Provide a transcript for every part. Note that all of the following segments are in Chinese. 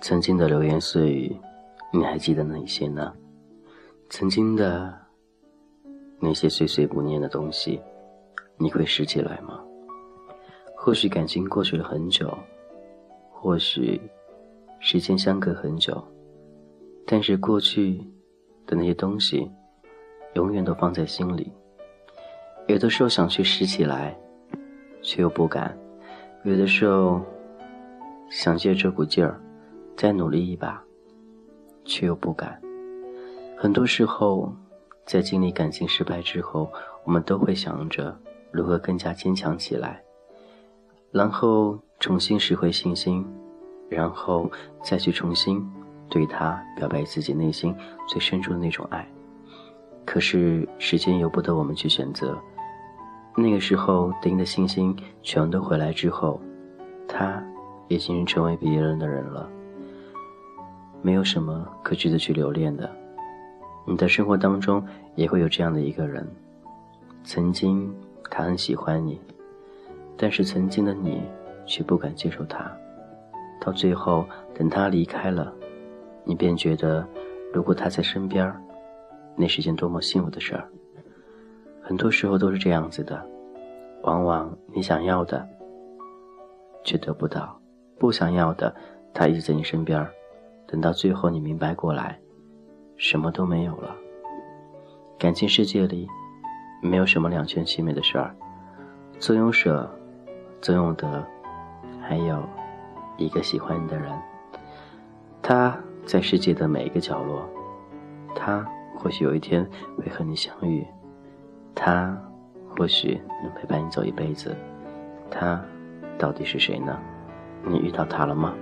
曾经的流言碎语，你还记得哪些呢？曾经的那些碎碎不念的东西，你会拾起来吗？或许感情过去了很久，或许时间相隔很久，但是过去的那些东西，永远都放在心里。有的时候想去拾起来，却又不敢；有的时候想借这股劲儿。再努力一把，却又不敢。很多时候，在经历感情失败之后，我们都会想着如何更加坚强起来，然后重新拾回信心，然后再去重新对他表白自己内心最深处的那种爱。可是时间由不得我们去选择。那个时候，等你的信心全都回来之后，他已经成为别人的人了。没有什么可值得去留恋的。你的生活当中也会有这样的一个人，曾经他很喜欢你，但是曾经的你却不敢接受他。到最后，等他离开了，你便觉得，如果他在身边，那是件多么幸福的事儿。很多时候都是这样子的，往往你想要的，却得不到；不想要的，他一直在你身边。等到最后，你明白过来，什么都没有了。感情世界里，没有什么两全其美的事儿，总有舍，总有得，还有一个喜欢你的人。他在世界的每一个角落，他或许有一天会和你相遇，他或许能陪伴你走一辈子。他到底是谁呢？你遇到他了吗？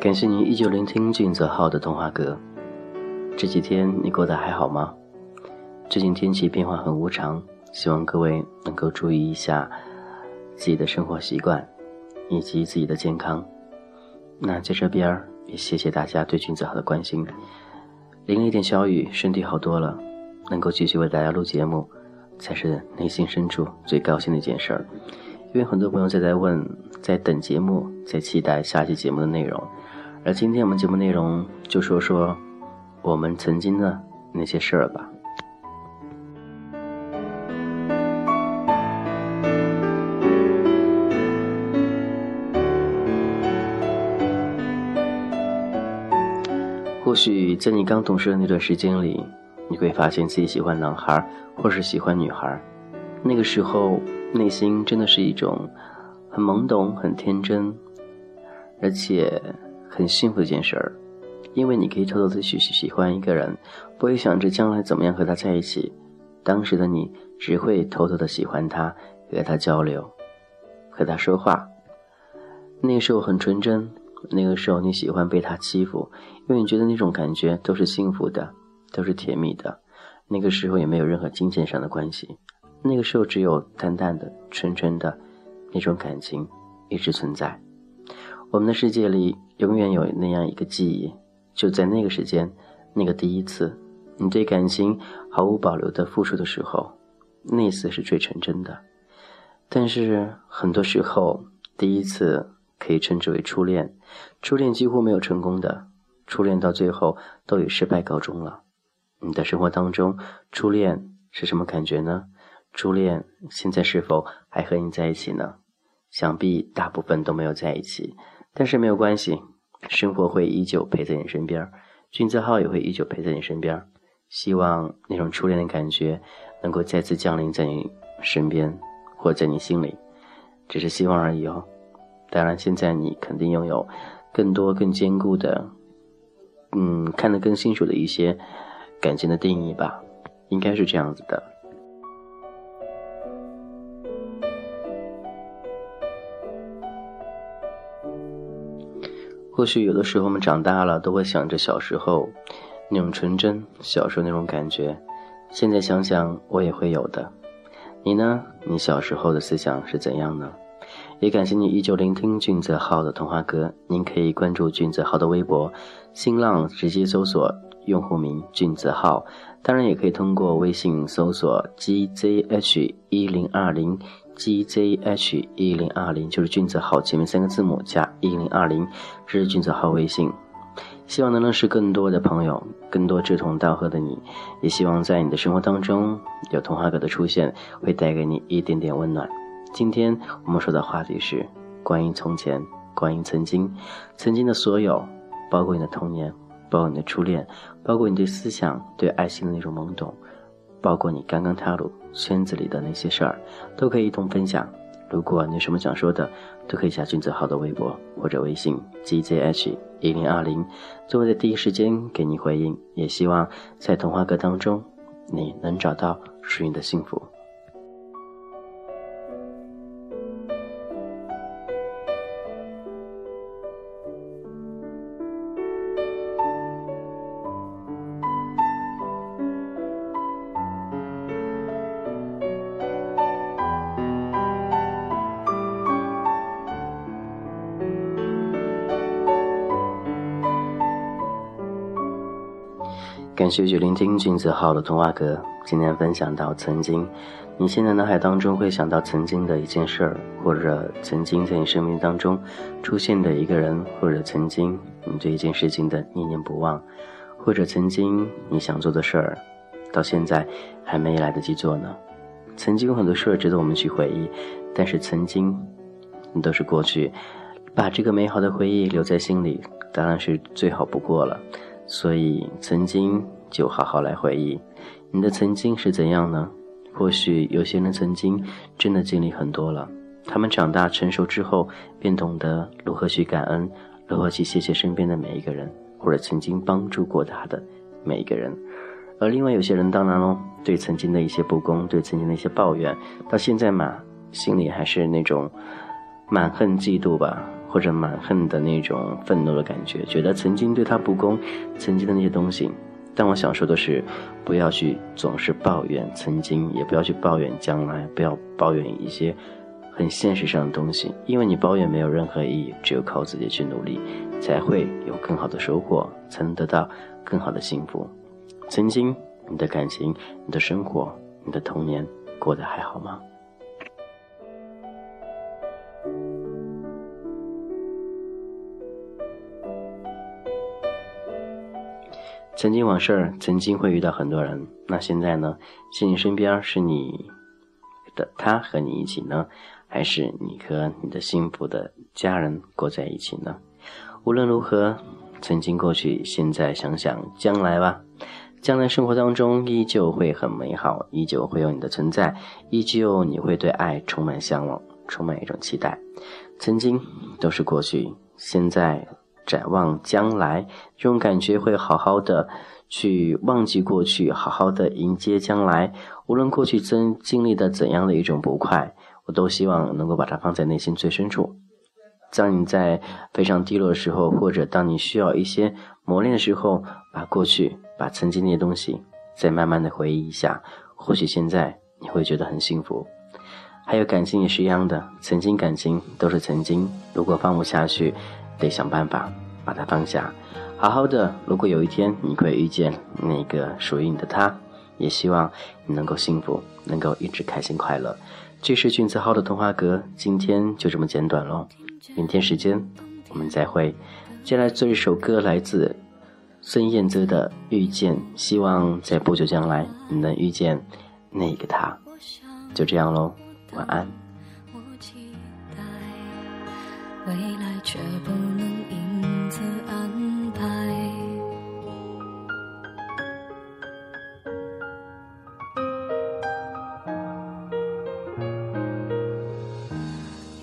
感谢您依旧聆听俊泽浩的童话歌。这几天你过得还好吗？最近天气变化很无常，希望各位能够注意一下自己的生活习惯以及自己的健康。那在这边也谢谢大家对君子好的关心。淋了一点小雨，身体好多了，能够继续为大家录节目，才是内心深处最高兴的一件事儿。因为很多朋友在在问，在等节目，在期待下期节目的内容。而今天我们节目内容就说说我们曾经的那些事儿吧。或许在你刚懂事的那段时间里，你会发现自己喜欢男孩，或是喜欢女孩。那个时候，内心真的是一种很懵懂、很天真，而且。很幸福的一件事儿，因为你可以偷偷的去喜欢一个人，不会想着将来怎么样和他在一起。当时的你只会偷偷的喜欢他，和他交流，和他说话。那时候很纯真，那个时候你喜欢被他欺负，因为你觉得那种感觉都是幸福的，都是甜蜜的。那个时候也没有任何金钱上的关系，那个时候只有淡淡的、纯纯的那种感情一直存在。我们的世界里永远有那样一个记忆，就在那个时间，那个第一次，你对感情毫无保留的付出的时候，那次是最纯真的。但是很多时候，第一次可以称之为初恋，初恋几乎没有成功的，初恋到最后都以失败告终了。你的生活当中，初恋是什么感觉呢？初恋现在是否还和你在一起呢？想必大部分都没有在一起。但是没有关系，生活会依旧陪在你身边，君子号也会依旧陪在你身边。希望那种初恋的感觉能够再次降临在你身边，或在你心里，只是希望而已哦。当然，现在你肯定拥有更多、更坚固的，嗯，看得更清楚的一些感情的定义吧，应该是这样子的。或许有的时候我们长大了，都会想着小时候那种纯真，小时候那种感觉。现在想想，我也会有的。你呢？你小时候的思想是怎样呢？也感谢你依旧聆听俊泽浩的童话歌。您可以关注俊泽浩的微博、新浪，直接搜索用户名俊泽浩。当然，也可以通过微信搜索 gzh 一零二零，gzh 一零二零就是俊泽浩前面三个字母加一零二零，这是俊泽浩微信。希望能认识更多的朋友，更多志同道合的你，也希望在你的生活当中有童话哥的出现，会带给你一点点温暖。今天我们说的话题是关于从前，关于曾经，曾经的所有，包括你的童年，包括你的初恋，包括你对思想、对爱情的那种懵懂，包括你刚刚踏入圈子里的那些事儿，都可以一同分享。如果你有什么想说的，都可以加君子浩的微博或者微信 gzh 一零二零，就会在第一时间给你回应。也希望在童话阁当中，你能找到属于你的幸福。感谢去聆听君子号的童话歌。今天分享到曾经，你现在脑海当中会想到曾经的一件事儿，或者曾经在你生命当中出现的一个人，或者曾经你对一件事情的念念不忘，或者曾经你想做的事儿，到现在还没来得及做呢。曾经有很多事儿值得我们去回忆，但是曾经都是过去，把这个美好的回忆留在心里，当然是最好不过了。所以，曾经就好好来回忆，你的曾经是怎样呢？或许有些人曾经真的经历很多了，他们长大成熟之后，便懂得如何去感恩，如何去谢谢身边的每一个人，或者曾经帮助过他的每一个人。而另外有些人，当然喽，对曾经的一些不公，对曾经的一些抱怨，到现在嘛，心里还是那种满恨嫉妒吧。或者满恨的那种愤怒的感觉，觉得曾经对他不公，曾经的那些东西。但我想说的是，不要去总是抱怨曾经，也不要去抱怨将来，不要抱怨一些很现实上的东西，因为你抱怨没有任何意义，只有靠自己去努力，才会有更好的收获，才能得到更好的幸福。曾经你的感情、你的生活、你的童年过得还好吗？曾经往事，曾经会遇到很多人。那现在呢？是你身边是你的他和你一起呢，还是你和你的幸福的家人过在一起呢？无论如何，曾经过去，现在想想将来吧。将来生活当中依旧会很美好，依旧会有你的存在，依旧你会对爱充满向往，充满一种期待。曾经都是过去，现在。展望将来，这种感觉会好好的去忘记过去，好好的迎接将来。无论过去曾经历的怎样的一种不快，我都希望能够把它放在内心最深处。当你在非常低落的时候，或者当你需要一些磨练的时候，把过去、把曾经那些东西再慢慢的回忆一下，或许现在你会觉得很幸福。还有感情也是一样的，曾经感情都是曾经，如果放不下去。得想办法把它放下，好好的。如果有一天你会遇见那个属于你的他，也希望你能够幸福，能够一直开心快乐。这是俊子浩的童话阁，今天就这么简短喽。明天时间我们再会。接下来这一首歌来自孙燕姿的《遇见》，希望在不久将来你能遇见那个他。就这样喽，晚安。未来却不能因此安排。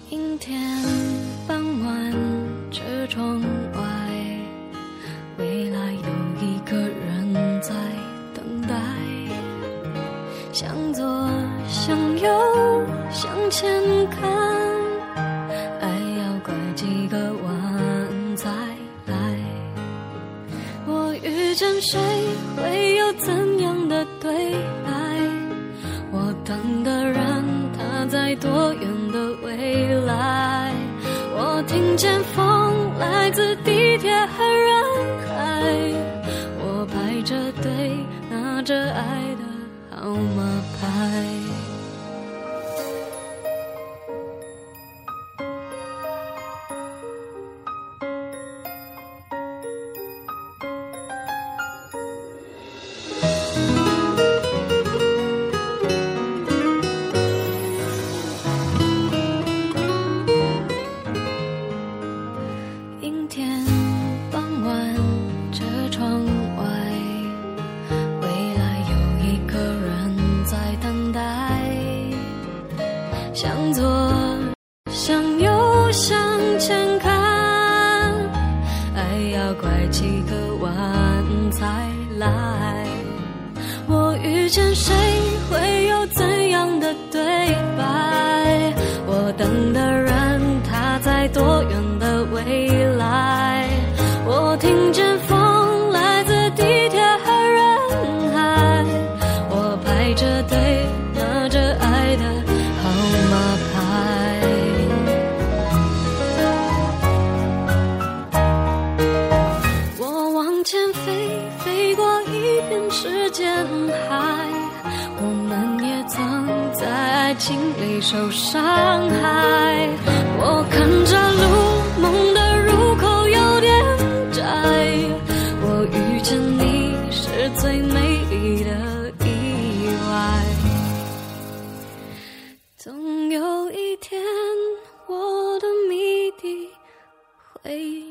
阴天见谁会有怎样的对白？我等的人他在多远的未来？我听见风来自地前飞飞过一片时间海我们也曾在爱情里受伤害。我看着路梦的入口有点窄我遇见你是最美丽的意外。总有一天我的谜底会